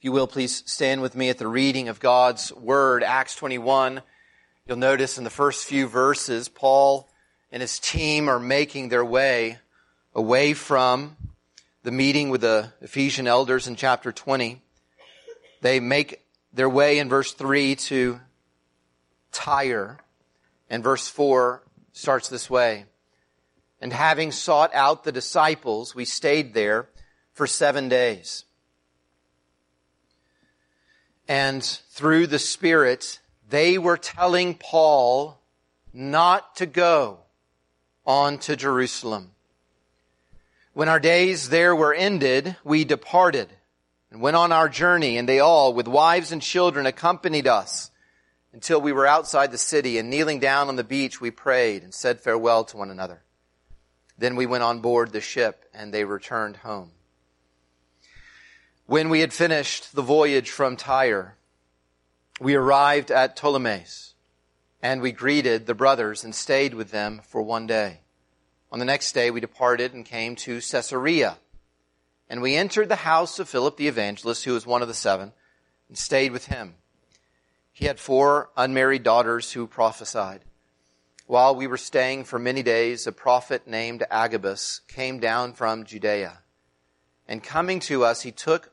If you will, please stand with me at the reading of God's Word, Acts 21. You'll notice in the first few verses, Paul and his team are making their way away from the meeting with the Ephesian elders in chapter 20. They make their way in verse 3 to Tyre. And verse 4 starts this way. And having sought out the disciples, we stayed there for seven days. And through the Spirit, they were telling Paul not to go on to Jerusalem. When our days there were ended, we departed and went on our journey, and they all, with wives and children, accompanied us until we were outside the city, and kneeling down on the beach, we prayed and said farewell to one another. Then we went on board the ship, and they returned home. When we had finished the voyage from Tyre, we arrived at Ptolemais, and we greeted the brothers and stayed with them for one day. On the next day, we departed and came to Caesarea. And we entered the house of Philip the evangelist, who was one of the seven, and stayed with him. He had four unmarried daughters who prophesied. While we were staying for many days, a prophet named Agabus came down from Judea. And coming to us, he took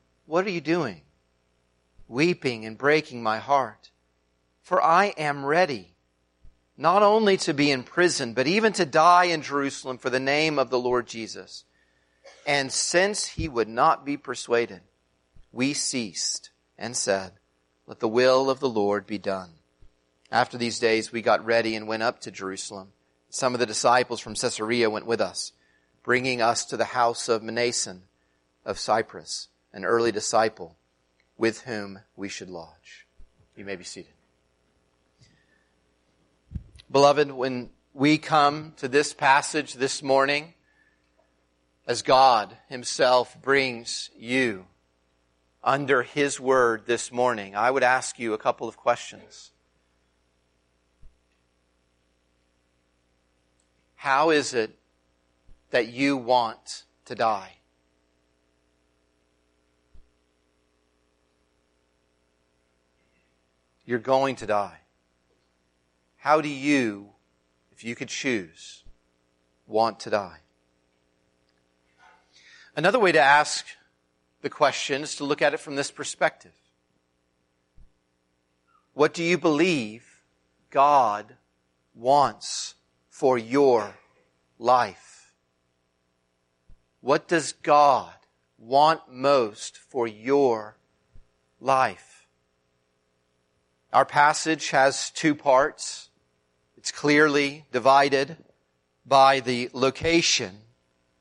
what are you doing? Weeping and breaking my heart. For I am ready, not only to be in prison, but even to die in Jerusalem for the name of the Lord Jesus. And since he would not be persuaded, we ceased and said, Let the will of the Lord be done. After these days, we got ready and went up to Jerusalem. Some of the disciples from Caesarea went with us, bringing us to the house of Mnason of Cyprus an early disciple with whom we should lodge. You may be seated. Beloved, when we come to this passage this morning, as God Himself brings you under His Word this morning, I would ask you a couple of questions. How is it that you want to die? You're going to die. How do you, if you could choose, want to die? Another way to ask the question is to look at it from this perspective. What do you believe God wants for your life? What does God want most for your life? Our passage has two parts. It's clearly divided by the location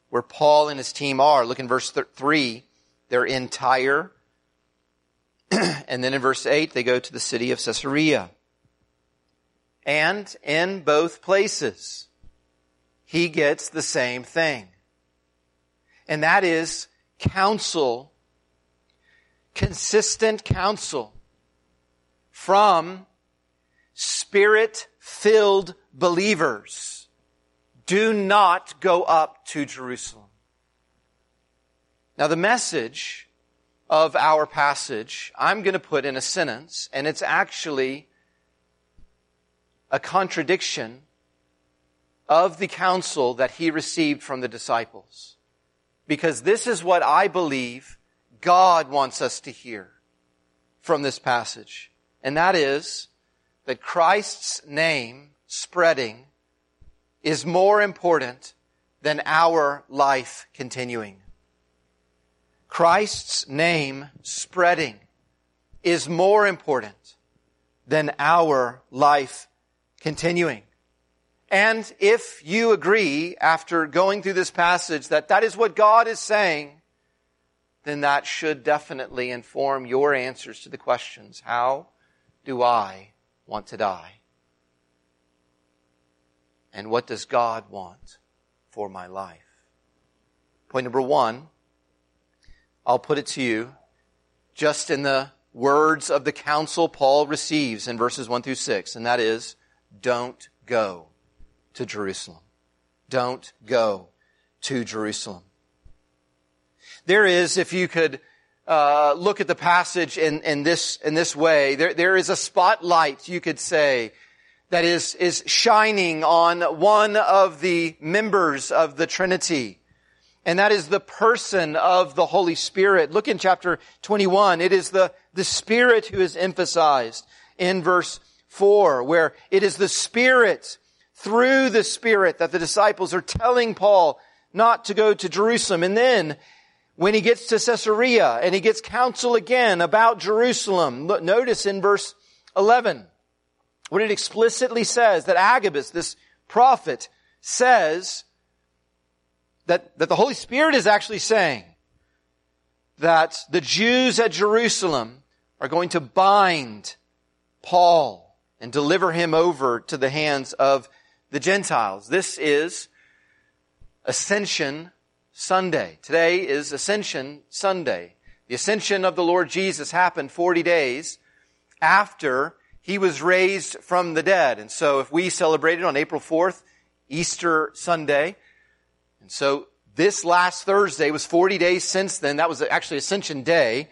where Paul and his team are. Look in verse 3. They're in Tyre. and then in verse 8, they go to the city of Caesarea. And in both places, he gets the same thing. And that is counsel, consistent counsel from spirit filled believers. Do not go up to Jerusalem. Now the message of our passage, I'm going to put in a sentence, and it's actually a contradiction of the counsel that he received from the disciples. Because this is what I believe God wants us to hear from this passage and that is that Christ's name spreading is more important than our life continuing. Christ's name spreading is more important than our life continuing. And if you agree after going through this passage that that is what God is saying, then that should definitely inform your answers to the questions How do I want to die? And what does God want for my life? Point number one, I'll put it to you just in the words of the counsel Paul receives in verses 1 through 6, and that is, don't go to Jerusalem. Don't go to Jerusalem. There is, if you could uh, look at the passage in, in this in this way, there there is a spotlight, you could say, that is is shining on one of the members of the Trinity. And that is the person of the Holy Spirit. Look in chapter 21. It is the, the Spirit who is emphasized in verse 4, where it is the Spirit, through the Spirit, that the disciples are telling Paul not to go to Jerusalem. And then when he gets to Caesarea and he gets counsel again about Jerusalem, notice in verse 11 what it explicitly says that Agabus, this prophet, says that, that the Holy Spirit is actually saying that the Jews at Jerusalem are going to bind Paul and deliver him over to the hands of the Gentiles. This is Ascension Sunday. Today is Ascension Sunday. The ascension of the Lord Jesus happened 40 days after he was raised from the dead. And so if we celebrated on April 4th, Easter Sunday, and so this last Thursday was 40 days since then, that was actually Ascension Day,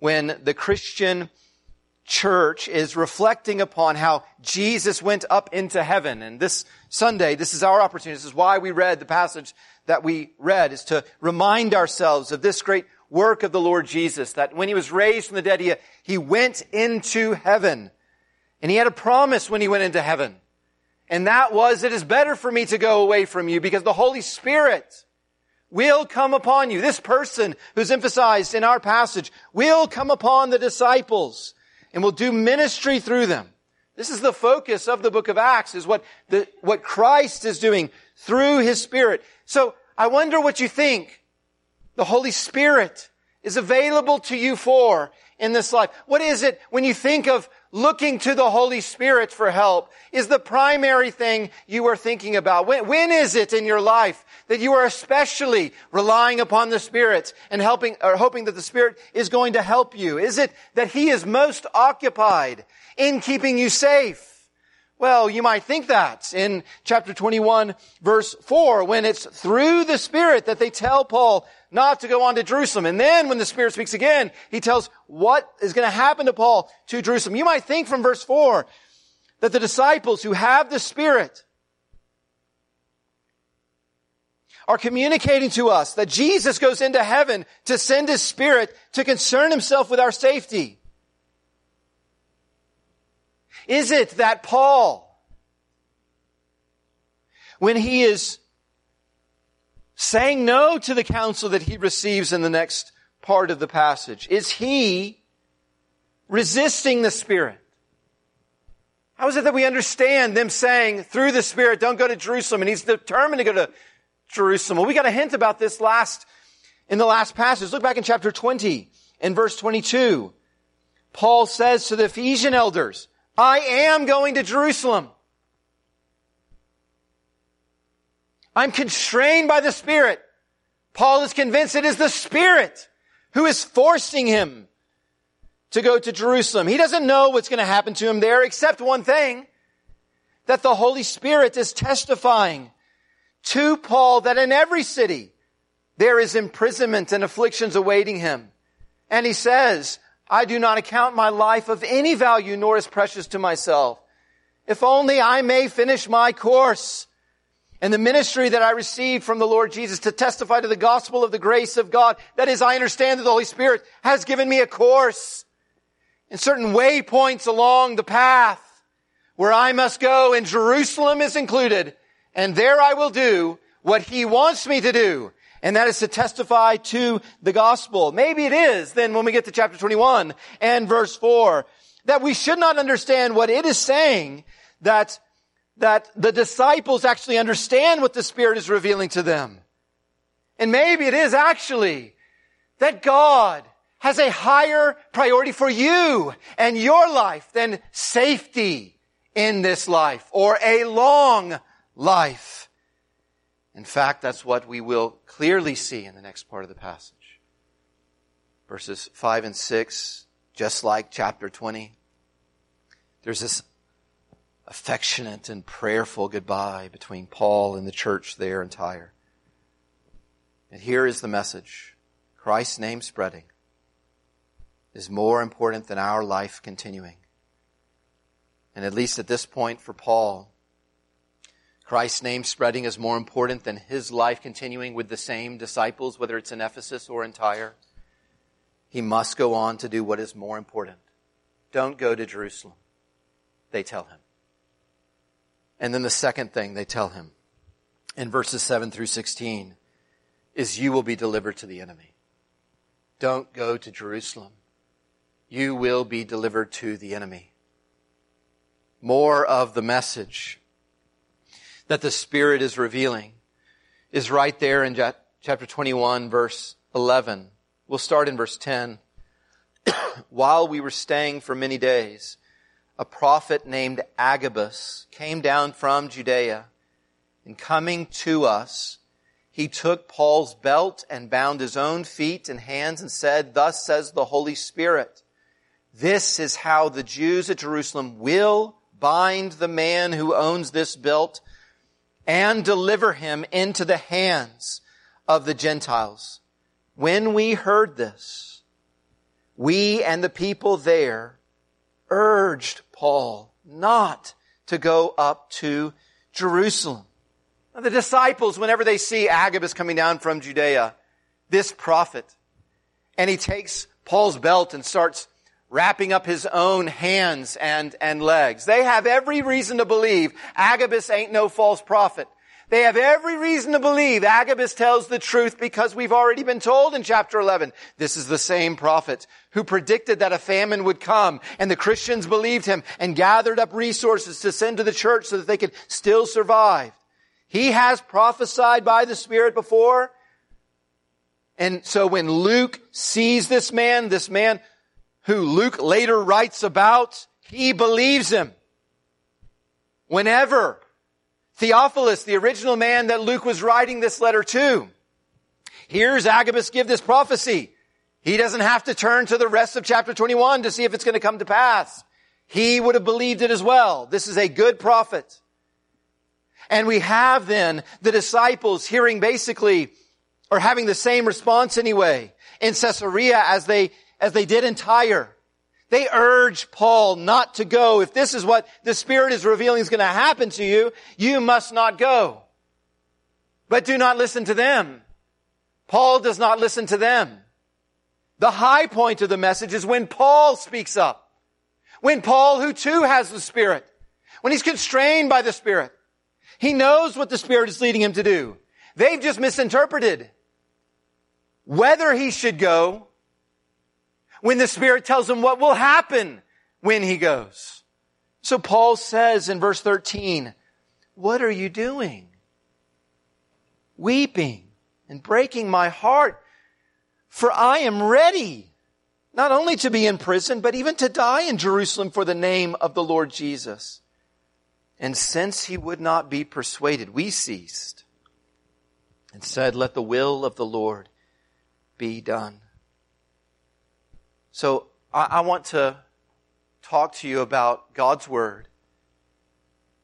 when the Christian church is reflecting upon how Jesus went up into heaven. And this Sunday, this is our opportunity. This is why we read the passage that we read is to remind ourselves of this great work of the Lord Jesus, that when he was raised from the dead, he, he went into heaven. And he had a promise when he went into heaven. And that was, it is better for me to go away from you because the Holy Spirit will come upon you. This person who's emphasized in our passage will come upon the disciples and will do ministry through them. This is the focus of the book of Acts is what the, what Christ is doing through his Spirit. So I wonder what you think the Holy Spirit is available to you for in this life. What is it when you think of looking to the Holy Spirit for help is the primary thing you are thinking about. When, when is it in your life that you are especially relying upon the Spirit and helping, or hoping that the Spirit is going to help you? Is it that He is most occupied in keeping you safe? Well, you might think that in chapter 21 verse 4 when it's through the Spirit that they tell Paul not to go on to Jerusalem. And then when the Spirit speaks again, he tells what is going to happen to Paul to Jerusalem. You might think from verse 4 that the disciples who have the Spirit are communicating to us that Jesus goes into heaven to send his Spirit to concern himself with our safety. Is it that Paul, when he is saying no to the counsel that he receives in the next part of the passage, is he resisting the Spirit? How is it that we understand them saying through the Spirit, don't go to Jerusalem, and he's determined to go to Jerusalem? Well, we got a hint about this last, in the last passage. Look back in chapter 20, in verse 22. Paul says to the Ephesian elders, I am going to Jerusalem. I'm constrained by the Spirit. Paul is convinced it is the Spirit who is forcing him to go to Jerusalem. He doesn't know what's going to happen to him there except one thing, that the Holy Spirit is testifying to Paul that in every city there is imprisonment and afflictions awaiting him. And he says, I do not account my life of any value nor as precious to myself. If only I may finish my course and the ministry that I received from the Lord Jesus to testify to the gospel of the grace of God. That is, I understand that the Holy Spirit has given me a course and certain waypoints along the path where I must go and Jerusalem is included. And there I will do what he wants me to do and that is to testify to the gospel. Maybe it is then when we get to chapter 21 and verse 4 that we should not understand what it is saying that, that the disciples actually understand what the Spirit is revealing to them. And maybe it is actually that God has a higher priority for you and your life than safety in this life or a long life. In fact, that's what we will clearly see in the next part of the passage. Verses 5 and 6, just like chapter 20, there's this affectionate and prayerful goodbye between Paul and the church there in Tyre. And here is the message Christ's name spreading is more important than our life continuing. And at least at this point for Paul, Christ's name spreading is more important than his life continuing with the same disciples, whether it's in Ephesus or in Tyre. He must go on to do what is more important. Don't go to Jerusalem, they tell him. And then the second thing they tell him in verses 7 through 16 is you will be delivered to the enemy. Don't go to Jerusalem. You will be delivered to the enemy. More of the message that the Spirit is revealing is right there in chapter 21 verse 11. We'll start in verse 10. While we were staying for many days, a prophet named Agabus came down from Judea and coming to us, he took Paul's belt and bound his own feet and hands and said, thus says the Holy Spirit, this is how the Jews at Jerusalem will bind the man who owns this belt and deliver him into the hands of the Gentiles. When we heard this, we and the people there urged Paul not to go up to Jerusalem. Now, the disciples, whenever they see Agabus coming down from Judea, this prophet, and he takes Paul's belt and starts wrapping up his own hands and, and legs. They have every reason to believe Agabus ain't no false prophet. They have every reason to believe Agabus tells the truth because we've already been told in chapter 11. This is the same prophet who predicted that a famine would come and the Christians believed him and gathered up resources to send to the church so that they could still survive. He has prophesied by the Spirit before. And so when Luke sees this man, this man who Luke later writes about, he believes him. Whenever Theophilus, the original man that Luke was writing this letter to, hears Agabus give this prophecy. He doesn't have to turn to the rest of chapter 21 to see if it's going to come to pass. He would have believed it as well. This is a good prophet. And we have then the disciples hearing basically, or having the same response anyway, in Caesarea as they as they did in Tyre. They urge Paul not to go. If this is what the Spirit is revealing is going to happen to you, you must not go. But do not listen to them. Paul does not listen to them. The high point of the message is when Paul speaks up. When Paul, who too has the Spirit, when he's constrained by the Spirit, he knows what the Spirit is leading him to do. They've just misinterpreted whether he should go when the Spirit tells him what will happen when he goes. So Paul says in verse 13, what are you doing? Weeping and breaking my heart, for I am ready not only to be in prison, but even to die in Jerusalem for the name of the Lord Jesus. And since he would not be persuaded, we ceased and said, let the will of the Lord be done. So I, I want to talk to you about God's Word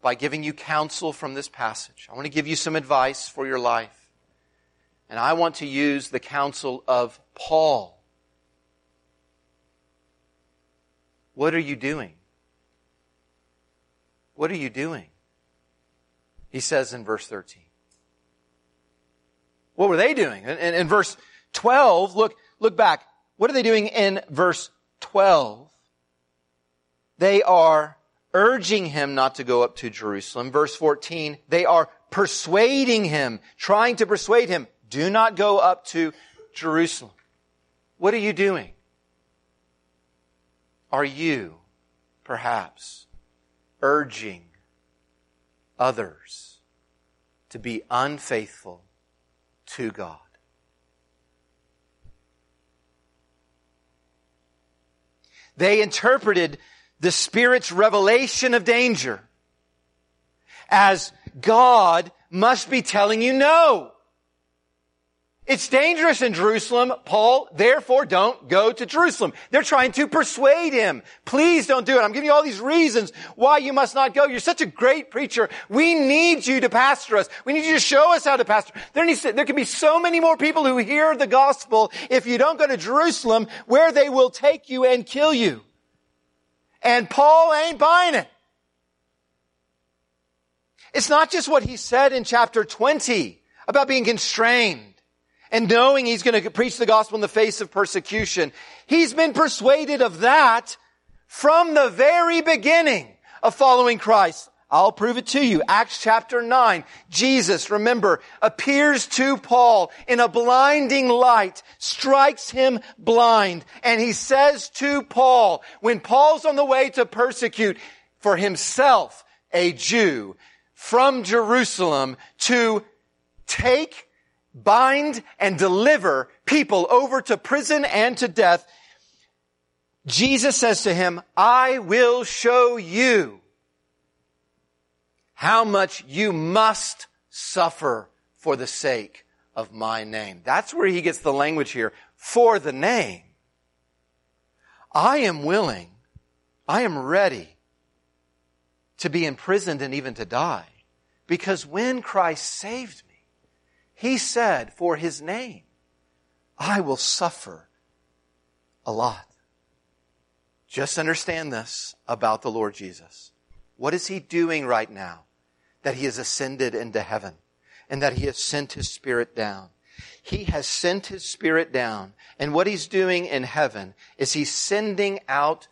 by giving you counsel from this passage. I want to give you some advice for your life. And I want to use the counsel of Paul. What are you doing? What are you doing? He says in verse 13. What were they doing? In, in, in verse 12, look, look back. What are they doing in verse 12? They are urging him not to go up to Jerusalem. Verse 14, they are persuading him, trying to persuade him, do not go up to Jerusalem. What are you doing? Are you, perhaps, urging others to be unfaithful to God? They interpreted the Spirit's revelation of danger as God must be telling you no. It's dangerous in Jerusalem, Paul, therefore don't go to Jerusalem. They're trying to persuade him. Please don't do it. I'm giving you all these reasons why you must not go. You're such a great preacher. We need you to pastor us. We need you to show us how to pastor. There, needs to, there can be so many more people who hear the gospel if you don't go to Jerusalem where they will take you and kill you. And Paul ain't buying it. It's not just what he said in chapter 20 about being constrained and knowing he's going to preach the gospel in the face of persecution. He's been persuaded of that from the very beginning of following Christ. I'll prove it to you. Acts chapter 9. Jesus, remember, appears to Paul in a blinding light, strikes him blind, and he says to Paul, when Paul's on the way to persecute for himself a Jew from Jerusalem to take bind and deliver people over to prison and to death, Jesus says to him, I will show you how much you must suffer for the sake of my name. That's where he gets the language here. For the name. I am willing. I am ready to be imprisoned and even to die. Because when Christ saved me, he said, for his name, I will suffer a lot. Just understand this about the Lord Jesus. What is he doing right now? That he has ascended into heaven and that he has sent his spirit down. He has sent his spirit down. And what he's doing in heaven is he's sending out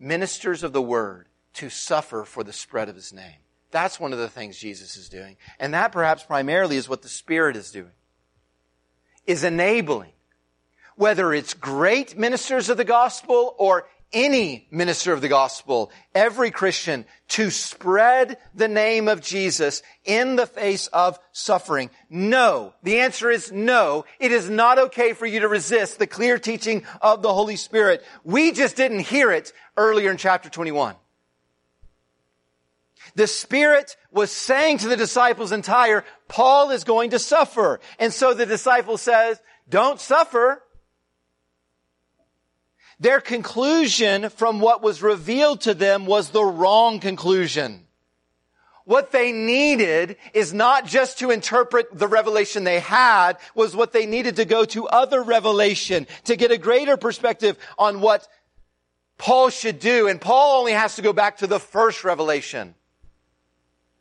ministers of the word to suffer for the spread of his name. That's one of the things Jesus is doing. And that perhaps primarily is what the Spirit is doing. Is enabling. Whether it's great ministers of the gospel or any minister of the gospel, every Christian, to spread the name of Jesus in the face of suffering. No. The answer is no. It is not okay for you to resist the clear teaching of the Holy Spirit. We just didn't hear it earlier in chapter 21. The Spirit was saying to the disciples in Tyre, Paul is going to suffer. And so the disciple says, don't suffer. Their conclusion from what was revealed to them was the wrong conclusion. What they needed is not just to interpret the revelation they had, was what they needed to go to other revelation, to get a greater perspective on what Paul should do. And Paul only has to go back to the first revelation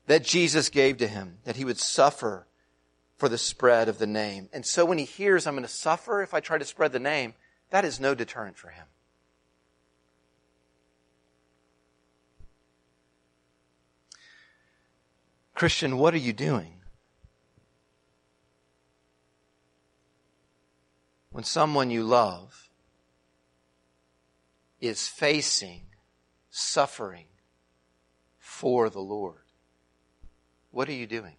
that Jesus gave to him, that he would suffer for the spread of the name. And so when he hears, I'm going to suffer if I try to spread the name, that is no deterrent for him. Christian, what are you doing? When someone you love is facing suffering for the Lord. What are you doing?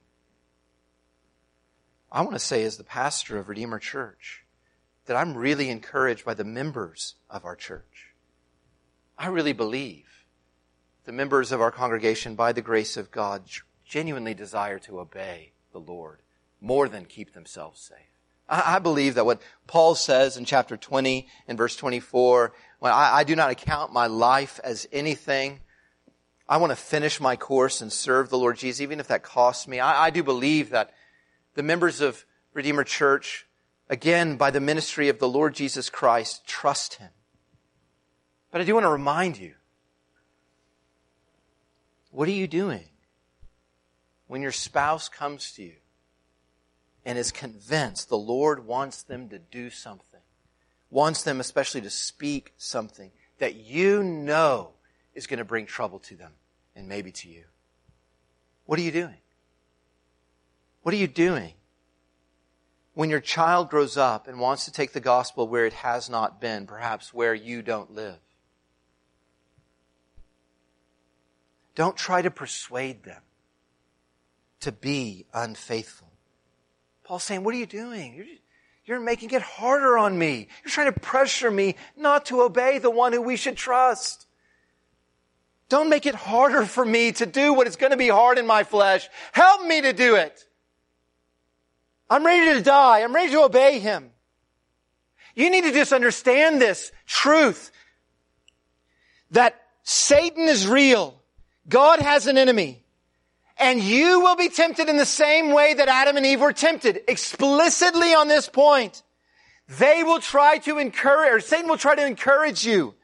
I want to say, as the pastor of Redeemer Church, that I'm really encouraged by the members of our church. I really believe the members of our congregation, by the grace of God, genuinely desire to obey the Lord more than keep themselves safe. I, believe that what Paul says in chapter 20 and verse 24, when I, I do not account my life as anything I want to finish my course and serve the Lord Jesus, even if that costs me. I, I do believe that the members of Redeemer Church, again, by the ministry of the Lord Jesus Christ, trust Him. But I do want to remind you, what are you doing when your spouse comes to you and is convinced the Lord wants them to do something, wants them especially to speak something that you know is going to bring trouble to them and maybe to you. What are you doing? What are you doing when your child grows up and wants to take the gospel where it has not been, perhaps where you don't live? Don't try to persuade them to be unfaithful. Paul's saying, What are you doing? You're, You're making it harder on me. You're trying to pressure me not to obey the one who we should trust. Don't make it harder for me to do what is going to be hard in my flesh. Help me to do it. I'm ready to die. I'm ready to obey him. You need to just understand this truth that Satan is real. God has an enemy. And you will be tempted in the same way that Adam and Eve were tempted, explicitly on this point. They will try to encourage, or Satan will try to encourage you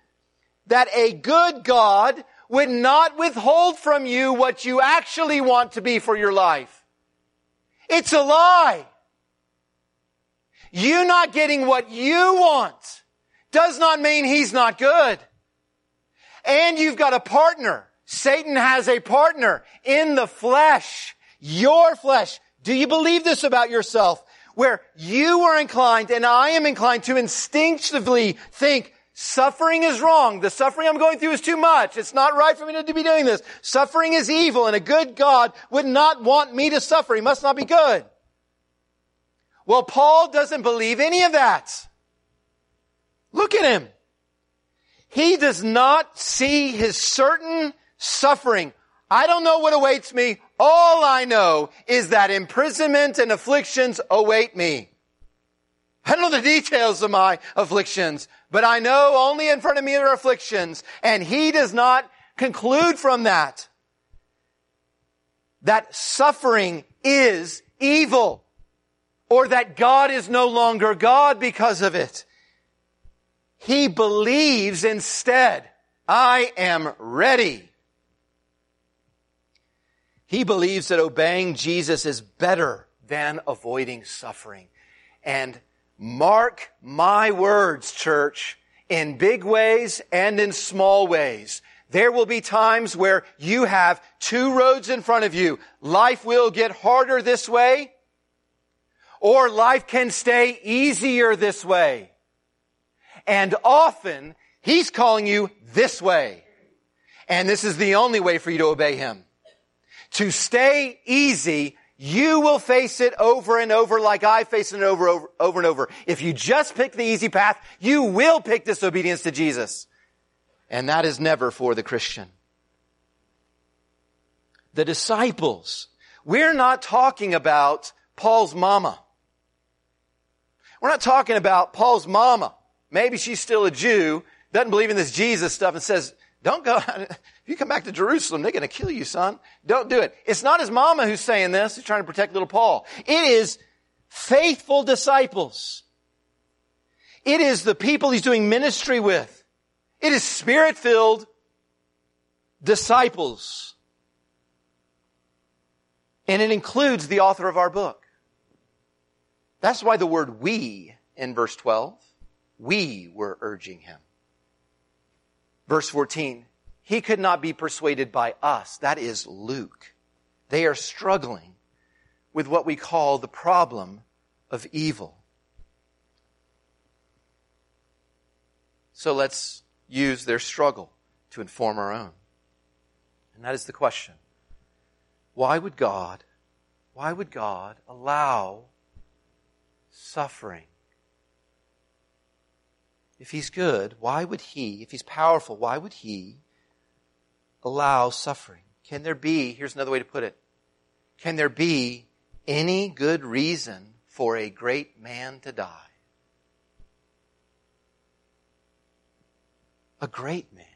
that a good God would not withhold from you what you actually want to be for your life. It's a lie. You not getting what you want does not mean he's not good. And you've got a partner Satan has a partner in the flesh, your flesh. Do you believe this about yourself? Where you are inclined and I am inclined to instinctively think suffering is wrong. The suffering I'm going through is too much. It's not right for me to be doing this. Suffering is evil and a good God would not want me to suffer. He must not be good. Well, Paul doesn't believe any of that. Look at him. He does not see his certain suffering. I don't know what awaits me. All I know is that imprisonment and afflictions await me. I don't know the details of my afflictions, but I know only in front of me are afflictions. And he does not conclude from that that suffering is evil or that God is no longer God because of it. He believes instead, I am ready he believes that obeying Jesus is better than avoiding suffering. And mark my words, church, in big ways and in small ways. There will be times where you have two roads in front of you. Life will get harder this way, or life can stay easier this way. And often, He's calling you this way. And this is the only way for you to obey Him to stay easy, you will face it over and over like I face it over, over, over and over. If you just pick the easy path, you will pick disobedience to Jesus. And that is never for the Christian. The disciples, we're not talking about Paul's mama. We're not talking about Paul's mama. Maybe she's still a Jew, doesn't believe in this Jesus stuff and says, don't go, If you come back to Jerusalem, they're going to kill you, son. Don't do it. It's not his mama who's saying this, who's trying to protect little Paul. It is faithful disciples. It is the people he's doing ministry with. It is spirit filled disciples. And it includes the author of our book. That's why the word we in verse 12, we were urging him. Verse 14, he could not be persuaded by us. That is Luke. They are struggling with what we call the problem of evil. So let's use their struggle to inform our own. And that is the question. Why would God, why would God allow suffering if he's good, why would he, if he's powerful, why would he allow suffering? Can there be, here's another way to put it, can there be any good reason for a great man to die? A great man.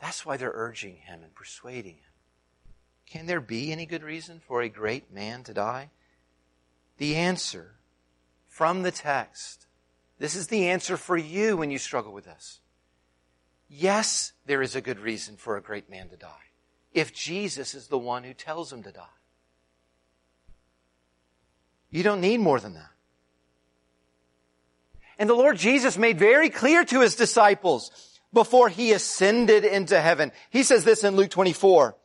That's why they're urging him and persuading him. Can there be any good reason for a great man to die? The answer from the text. This is the answer for you when you struggle with this. Yes, there is a good reason for a great man to die. If Jesus is the one who tells him to die. You don't need more than that. And the Lord Jesus made very clear to his disciples before he ascended into heaven. He says this in Luke 24.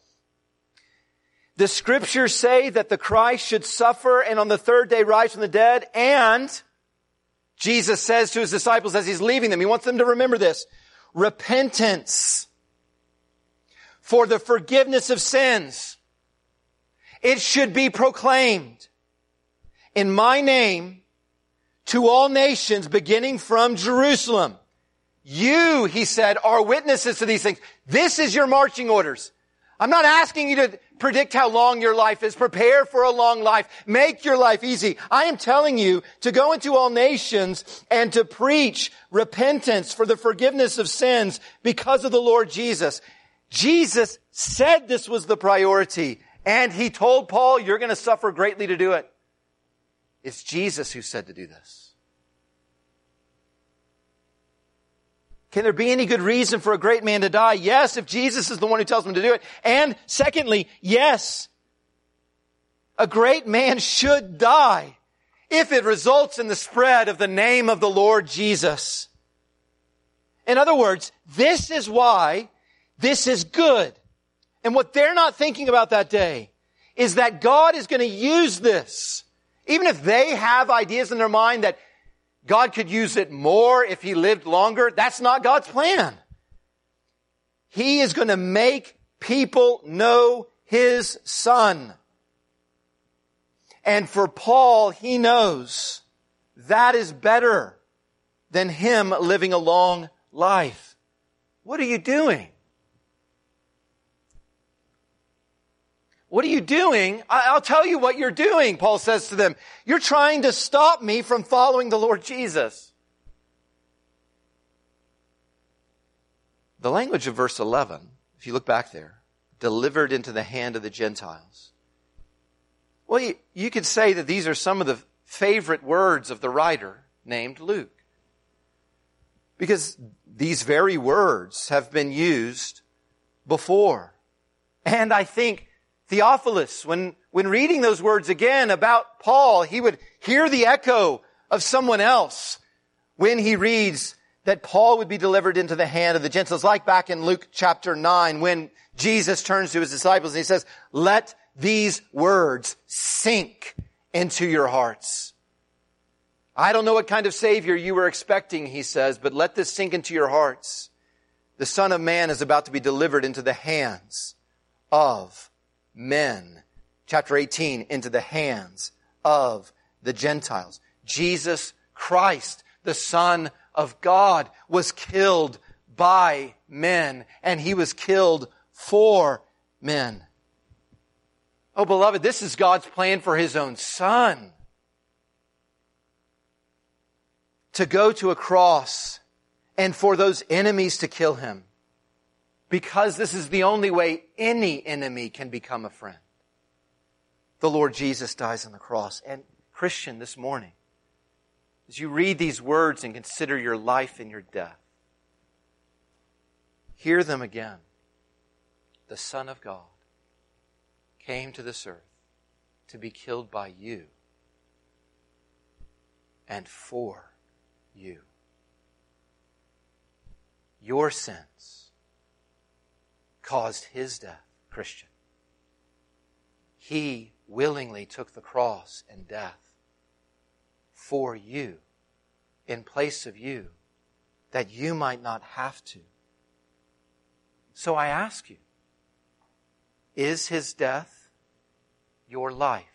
The scriptures say that the Christ should suffer and on the third day rise from the dead. And Jesus says to his disciples as he's leaving them, he wants them to remember this repentance for the forgiveness of sins. It should be proclaimed in my name to all nations beginning from Jerusalem. You, he said, are witnesses to these things. This is your marching orders. I'm not asking you to predict how long your life is. Prepare for a long life. Make your life easy. I am telling you to go into all nations and to preach repentance for the forgiveness of sins because of the Lord Jesus. Jesus said this was the priority and he told Paul, you're going to suffer greatly to do it. It's Jesus who said to do this. Can there be any good reason for a great man to die? Yes, if Jesus is the one who tells him to do it. And secondly, yes, a great man should die if it results in the spread of the name of the Lord Jesus. In other words, this is why this is good. And what they're not thinking about that day is that God is going to use this. Even if they have ideas in their mind that God could use it more if he lived longer. That's not God's plan. He is going to make people know his son. And for Paul, he knows that is better than him living a long life. What are you doing? What are you doing? I'll tell you what you're doing, Paul says to them. You're trying to stop me from following the Lord Jesus. The language of verse 11, if you look back there, delivered into the hand of the Gentiles. Well, you, you could say that these are some of the favorite words of the writer named Luke. Because these very words have been used before. And I think Theophilus, when, when reading those words again about Paul, he would hear the echo of someone else when he reads that Paul would be delivered into the hand of the Gentiles, like back in Luke chapter 9 when Jesus turns to his disciples and he says, let these words sink into your hearts. I don't know what kind of savior you were expecting, he says, but let this sink into your hearts. The son of man is about to be delivered into the hands of men, chapter 18, into the hands of the Gentiles. Jesus Christ, the Son of God, was killed by men, and he was killed for men. Oh, beloved, this is God's plan for his own Son. To go to a cross and for those enemies to kill him because this is the only way any enemy can become a friend. The Lord Jesus dies on the cross. And Christian, this morning, as you read these words and consider your life and your death, hear them again. The Son of God came to this earth to be killed by you and for you. Your sins caused his death, Christian. He willingly took the cross and death for you, in place of you, that you might not have to. So I ask you, is his death your life?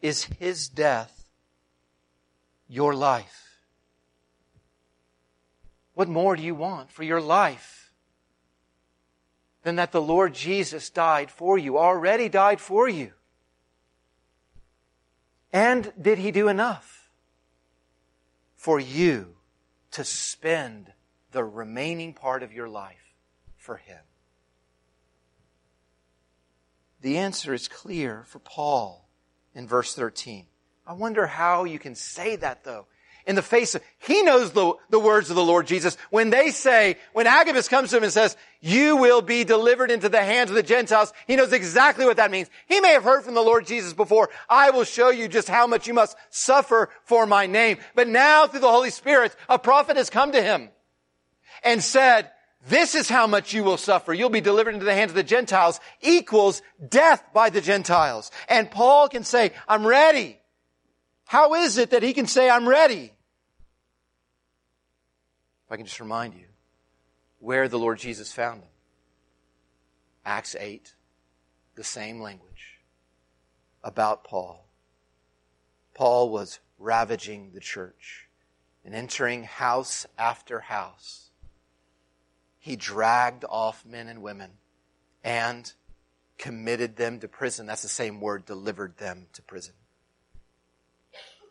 Is his death your life? What more do you want for your life than that the Lord Jesus died for you, already died for you? And did he do enough for you to spend the remaining part of your life for him? The answer is clear for Paul in verse 13. I wonder how you can say that though in the face of, he knows the, the words of the Lord Jesus. When they say, when Agabus comes to him and says, you will be delivered into the hands of the Gentiles, he knows exactly what that means. He may have heard from the Lord Jesus before, I will show you just how much you must suffer for my name. But now through the Holy Spirit, a prophet has come to him and said, this is how much you will suffer. You'll be delivered into the hands of the Gentiles equals death by the Gentiles. And Paul can say, I'm ready. How is it that he can say, I'm ready? If I can just remind you where the Lord Jesus found them. Acts 8, the same language. about Paul. Paul was ravaging the church and entering house after house. He dragged off men and women and committed them to prison. That's the same word, delivered them to prison.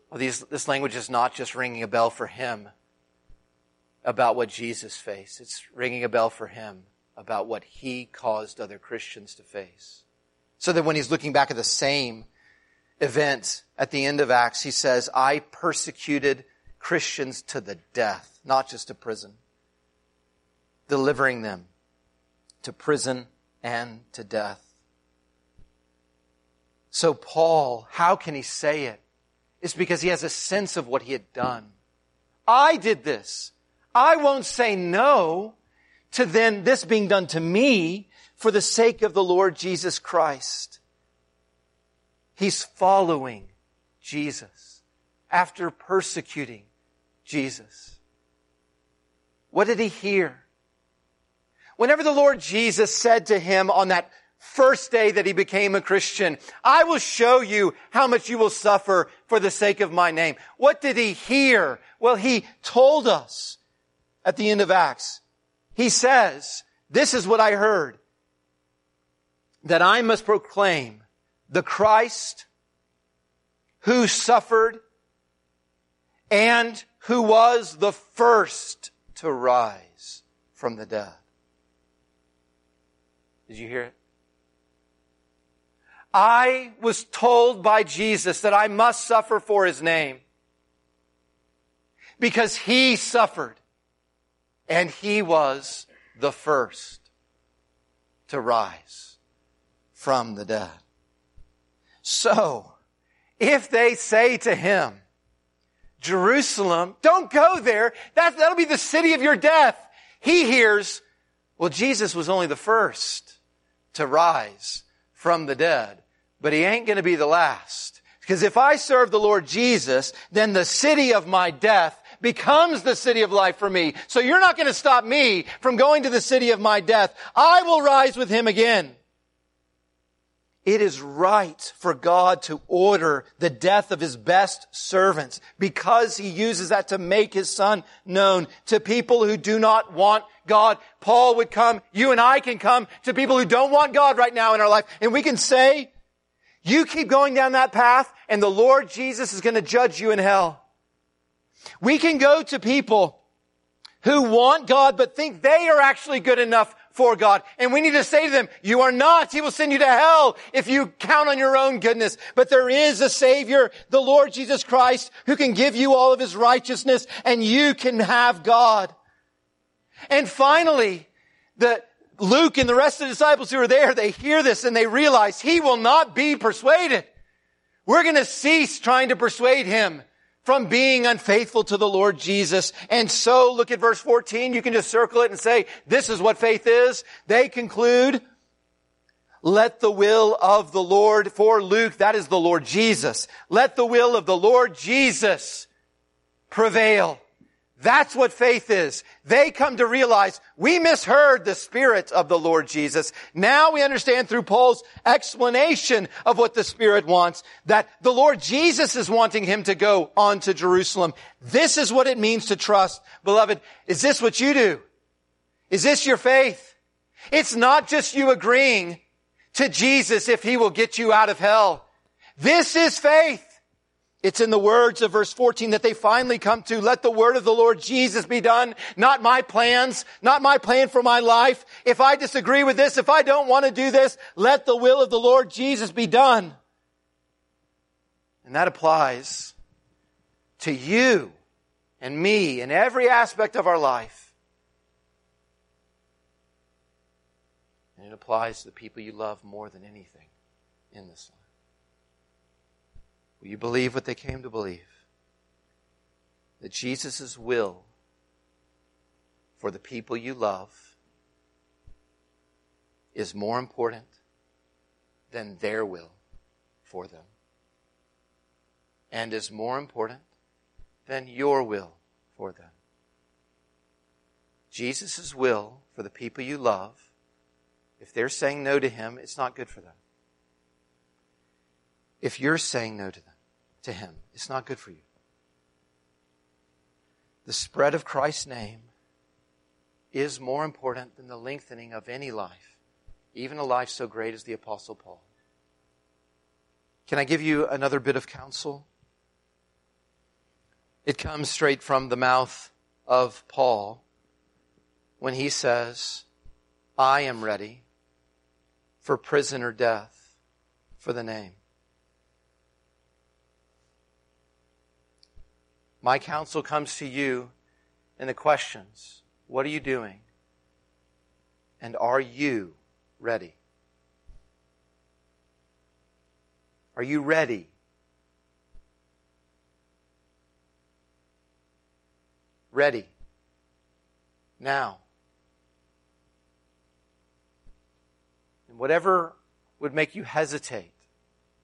Well, these, this language is not just ringing a bell for him about what Jesus faced. It's ringing a bell for him about what he caused other Christians to face. So that when he's looking back at the same event at the end of Acts, he says, I persecuted Christians to the death, not just to prison, delivering them to prison and to death. So Paul, how can he say it? It's because he has a sense of what he had done. I did this. I won't say no to then this being done to me for the sake of the Lord Jesus Christ. He's following Jesus after persecuting Jesus. What did he hear? Whenever the Lord Jesus said to him on that first day that he became a Christian, I will show you how much you will suffer for the sake of my name. What did he hear? Well, he told us at the end of Acts. He says, this is what I heard, that I must proclaim the Christ who suffered and who was the first to rise from the dead. Did you hear it? I was told by Jesus that I must suffer for his name because he suffered and he was the first to rise from the dead. So, if they say to him, Jerusalem, don't go there. That, that'll be the city of your death. He hears, well, Jesus was only the first to rise from the dead, but he ain't going to be the last. Because if I serve the Lord Jesus, then the city of my death becomes the city of life for me. So you're not going to stop me from going to the city of my death. I will rise with him again. It is right for God to order the death of his best servants because he uses that to make his son known to people who do not want God. Paul would come, you and I can come to people who don't want God right now in our life and we can say, you keep going down that path and the Lord Jesus is going to judge you in hell. We can go to people who want God but think they are actually good enough for God. And we need to say to them, you are not. He will send you to hell if you count on your own goodness. But there is a Savior, the Lord Jesus Christ, who can give you all of His righteousness and you can have God. And finally, the, Luke and the rest of the disciples who are there, they hear this and they realize he will not be persuaded. We're going to cease trying to persuade him from being unfaithful to the Lord Jesus. And so look at verse 14. You can just circle it and say, this is what faith is. They conclude, let the will of the Lord, for Luke, that is the Lord Jesus. Let the will of the Lord Jesus prevail. That's what faith is. They come to realize we misheard the Spirit of the Lord Jesus. Now we understand through Paul's explanation of what the Spirit wants that the Lord Jesus is wanting him to go on to Jerusalem. This is what it means to trust. Beloved, is this what you do? Is this your faith? It's not just you agreeing to Jesus if he will get you out of hell. This is faith. It's in the words of verse 14 that they finally come to, let the word of the Lord Jesus be done, not my plans, not my plan for my life. If I disagree with this, if I don't want to do this, let the will of the Lord Jesus be done. And that applies to you and me in every aspect of our life. And it applies to the people you love more than anything in this life. Will you believe what they came to believe? That Jesus' will for the people you love is more important than their will for them, and is more important than your will for them. Jesus' will for the people you love, if they're saying no to Him, it's not good for them. if you're saying no to them, to him, it's not good for you. The spread of Christ's name is more important than the lengthening of any life, even a life so great as the Apostle Paul. Can I give you another bit of counsel? It comes straight from the mouth of Paul when he says, I am ready for prison or death for the name. My counsel comes to you in the questions What are you doing? And are you ready? Are you ready? Ready. Now. And whatever would make you hesitate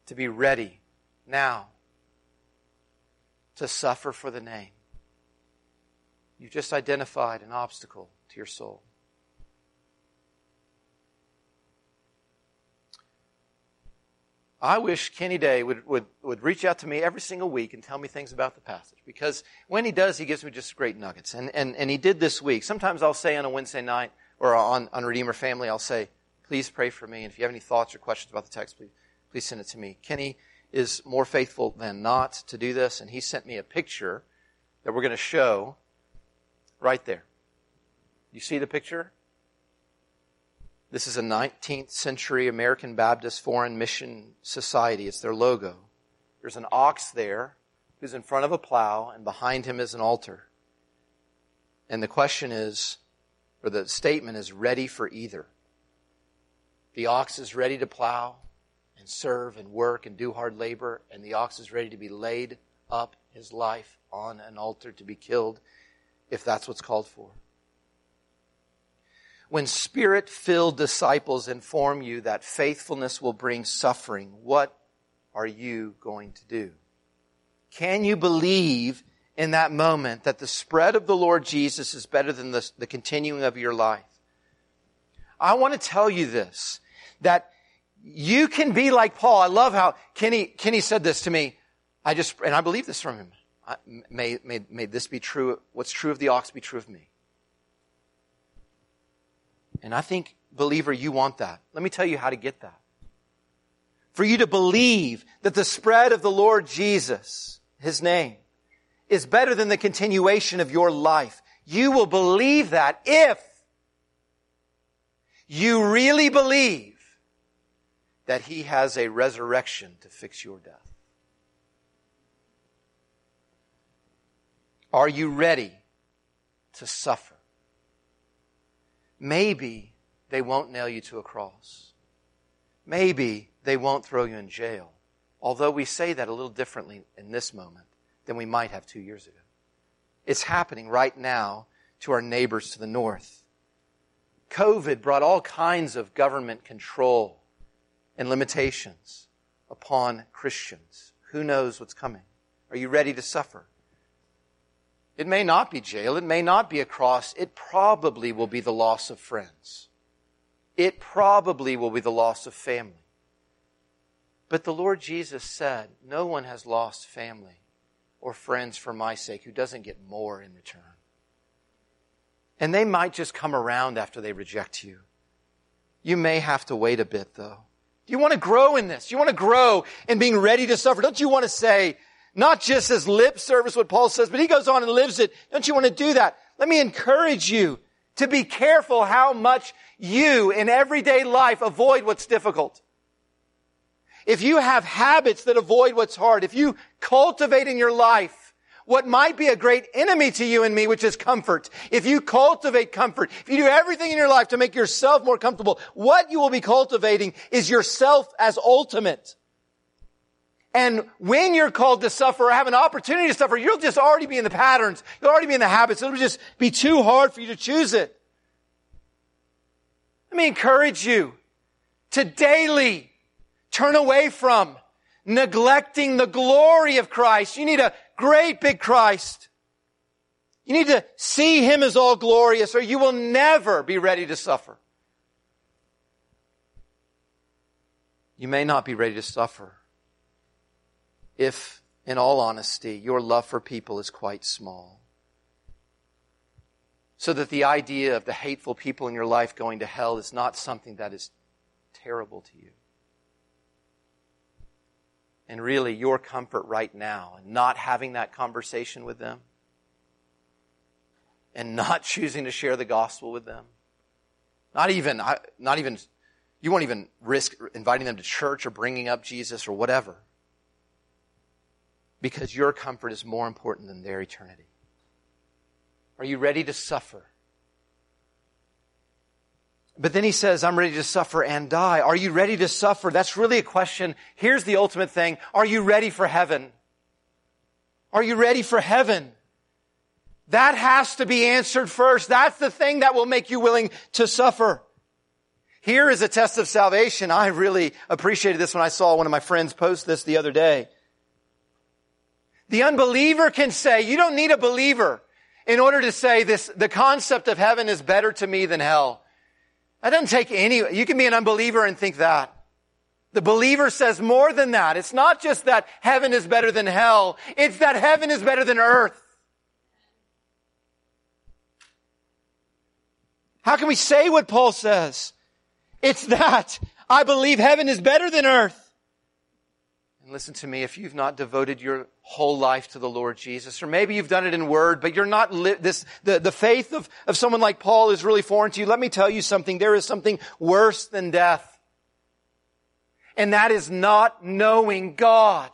to be ready now to suffer for the name, you've just identified an obstacle to your soul. I wish Kenny Day would, would, would reach out to me every single week and tell me things about the passage. Because when he does, he gives me just great nuggets. And, and, and he did this week. Sometimes I'll say on a Wednesday night or on, on Redeemer Family, I'll say, please pray for me. And if you have any thoughts or questions about the text, please, please send it to me. Kenny is more faithful than not to do this. And he sent me a picture that we're going to show right there. You see the picture? This is a 19th century American Baptist Foreign Mission Society. It's their logo. There's an ox there who's in front of a plow, and behind him is an altar. And the question is, or the statement is, ready for either. The ox is ready to plow and serve and work and do hard labor, and the ox is ready to be laid up his life on an altar to be killed if that's what's called for when spirit filled disciples inform you that faithfulness will bring suffering, what are you going to do? Can you believe in that moment that the spread of the Lord Jesus is better than the, the continuing of your life? I want to tell you this, that you can be like Paul. I love how Kenny, Kenny said this to me. I just, and I believe this from him. I, may, may, may this be true. What's true of the ox be true of me. And I think, believer, you want that. Let me tell you how to get that. For you to believe that the spread of the Lord Jesus, His name, is better than the continuation of your life. You will believe that if you really believe that He has a resurrection to fix your death. Are you ready to suffer? maybe they won't nail you to a cross. Maybe they won't throw you in jail. Although we say that a little differently in this moment than we might have two years ago. It's happening right now to our neighbors to the north. COVID brought all kinds of government control and limitations upon Christians. Who knows what's coming? Are you ready to suffer? It may not be jail. It may not be a cross. It probably will be the loss of friends. It probably will be the loss of family. But the Lord Jesus said, No one has lost family or friends for my sake who doesn't get more in return. And they might just come around after they reject you. You may have to wait a bit, though. Do you want to grow in this? Do you want to grow in being ready to suffer? Don't you want to say, not just as lip service, what Paul says, but he goes on and lives it. Don't you want to do that? Let me encourage you to be careful how much you in everyday life avoid what's difficult. If you have habits that avoid what's hard, if you cultivate in your life what might be a great enemy to you and me, which is comfort. If you cultivate comfort, if you do everything in your life to make yourself more comfortable, what you will be cultivating is yourself as ultimate. And when you're called to suffer or have an opportunity to suffer, you'll just already be in the patterns. You'll already be in the habits. It'll just be too hard for you to choose it. Let me encourage you to daily turn away from neglecting the glory of Christ. You need a great big Christ. You need to see Him as all glorious or you will never be ready to suffer. You may not be ready to suffer if, in all honesty, your love for people is quite small. So that the idea of the hateful people in your life going to hell is not something that is terrible to you. And really, your comfort right now and not having that conversation with them and not choosing to share the gospel with them. Not even, not even, you won't even risk inviting them to church or bringing up Jesus or whatever. Because your comfort is more important than their eternity. Are you ready to suffer? But then he says, I'm ready to suffer and die. Are you ready to suffer? That's really a question. Here's the ultimate thing. Are you ready for heaven? Are you ready for heaven? That has to be answered first. That's the thing that will make you willing to suffer. Here is a test of salvation. I really appreciated this when I saw one of my friends post this the other day. The unbeliever can say, you don't need a believer in order to say this, the concept of heaven is better to me than hell. That doesn't take any, you can be an unbeliever and think that. The believer says more than that. It's not just that heaven is better than hell. It's that heaven is better than earth. How can we say what Paul says? It's that I believe heaven is better than earth. And listen to me, if you've not devoted your whole life to the Lord Jesus, or maybe you've done it in word, but you're not li- this, the, the faith of, of someone like Paul is really foreign to you. Let me tell you something. There is something worse than death. And that is not knowing God.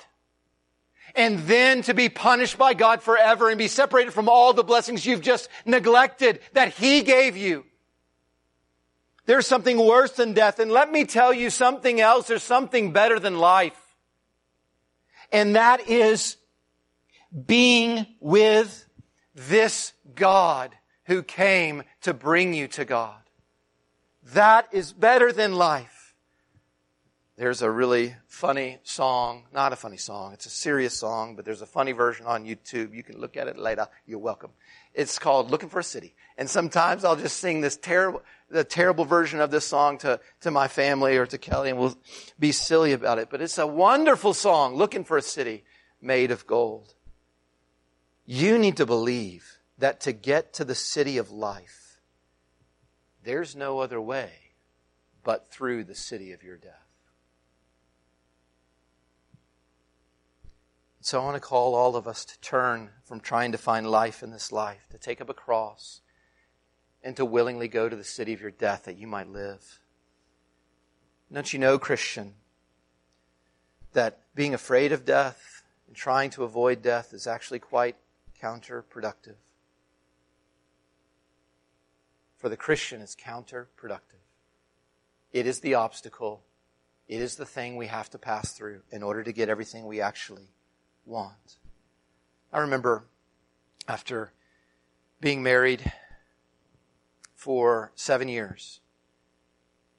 And then to be punished by God forever and be separated from all the blessings you've just neglected that He gave you. There's something worse than death. And let me tell you something else. There's something better than life. And that is being with this God who came to bring you to God. That is better than life. There's a really funny song, not a funny song, it's a serious song, but there's a funny version on YouTube. You can look at it later. You're welcome. It's called Looking for a City. And sometimes I'll just sing this terrible, the terrible version of this song to, to my family or to Kelly and we'll be silly about it. But it's a wonderful song, Looking for a City Made of Gold. You need to believe that to get to the city of life, there's no other way but through the city of your death. So I want to call all of us to turn from trying to find life in this life, to take up a cross, and to willingly go to the city of your death that you might live. Don't you know, Christian, that being afraid of death and trying to avoid death is actually quite counterproductive? For the Christian, it's counterproductive. It is the obstacle. It is the thing we have to pass through in order to get everything we actually want. I remember after being married for seven years,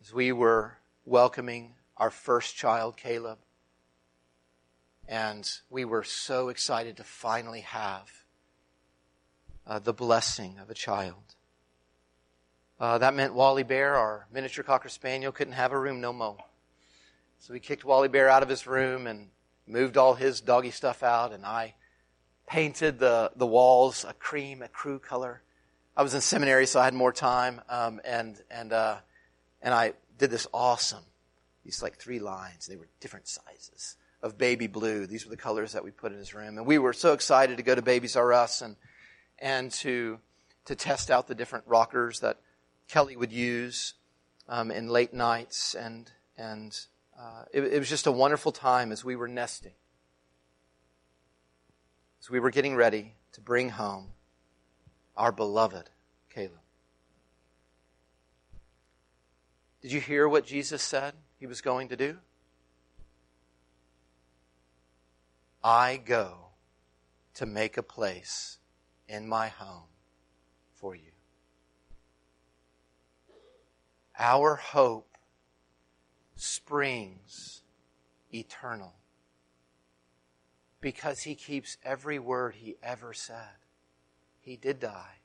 as we were welcoming our first child, Caleb, and we were so excited to finally have uh, the blessing of a child. Uh, that meant Wally Bear, our miniature Cocker Spaniel, couldn't have a room no more. So we kicked Wally Bear out of his room and moved all his doggy stuff out, and I painted the, the walls a cream, a crew color. I was in seminary, so I had more time, um, and and uh, and I did this awesome, these like three lines. They were different sizes of baby blue. These were the colors that we put in his room, and we were so excited to go to Babies R Us and and to to test out the different rockers that Kelly would use um, in late nights, and and uh, it, it was just a wonderful time as we were nesting, as we were getting ready to bring home our beloved Caleb. Did you hear what Jesus said he was going to do? I go to make a place in my home for you. Our hope springs eternal because he keeps every word he ever said. He did die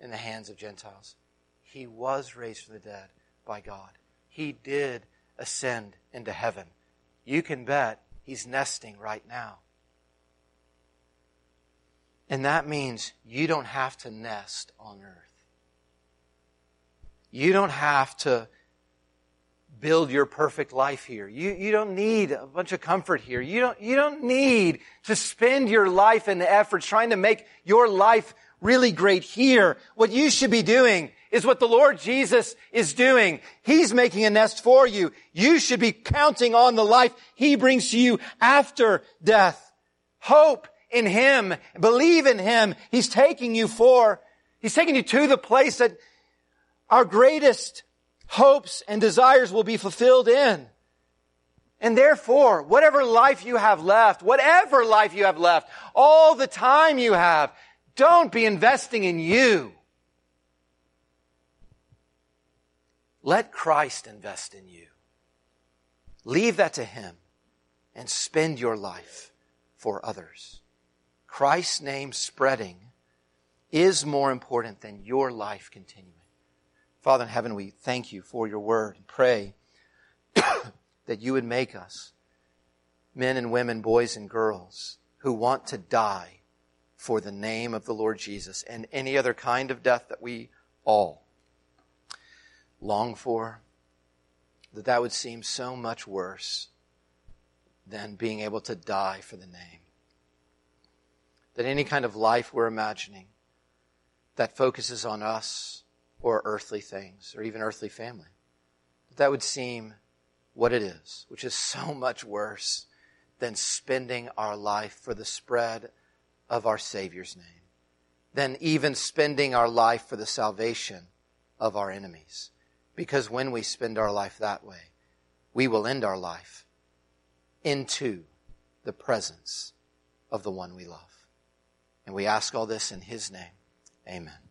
in the hands of Gentiles. He was raised from the dead by God. He did ascend into heaven. You can bet He's nesting right now. And that means you don't have to nest on earth. You don't have to build your perfect life here. You, you don't need a bunch of comfort here. You don't, you don't need to spend your life and effort trying to make your life really great here. What you should be doing is what the Lord Jesus is doing. He's making a nest for you. You should be counting on the life He brings to you after death. Hope in Him. Believe in Him. He's taking you for, He's taking you to the place that our greatest hopes and desires will be fulfilled in. And therefore, whatever life you have left, whatever life you have left, all the time you have, don't be investing in you. Let Christ invest in you. Leave that to Him and spend your life for others. Christ's name spreading is more important than your life continuing. Father in heaven, we thank you for your word and pray that you would make us men and women, boys and girls who want to die for the name of the Lord Jesus and any other kind of death that we all long for, that that would seem so much worse than being able to die for the name. That any kind of life we're imagining that focuses on us or earthly things or even earthly family, that, that would seem what it is, which is so much worse than spending our life for the spread of our Savior's name, than even spending our life for the salvation of our enemies. Because when we spend our life that way, we will end our life into the presence of the one we love. And we ask all this in His name. Amen.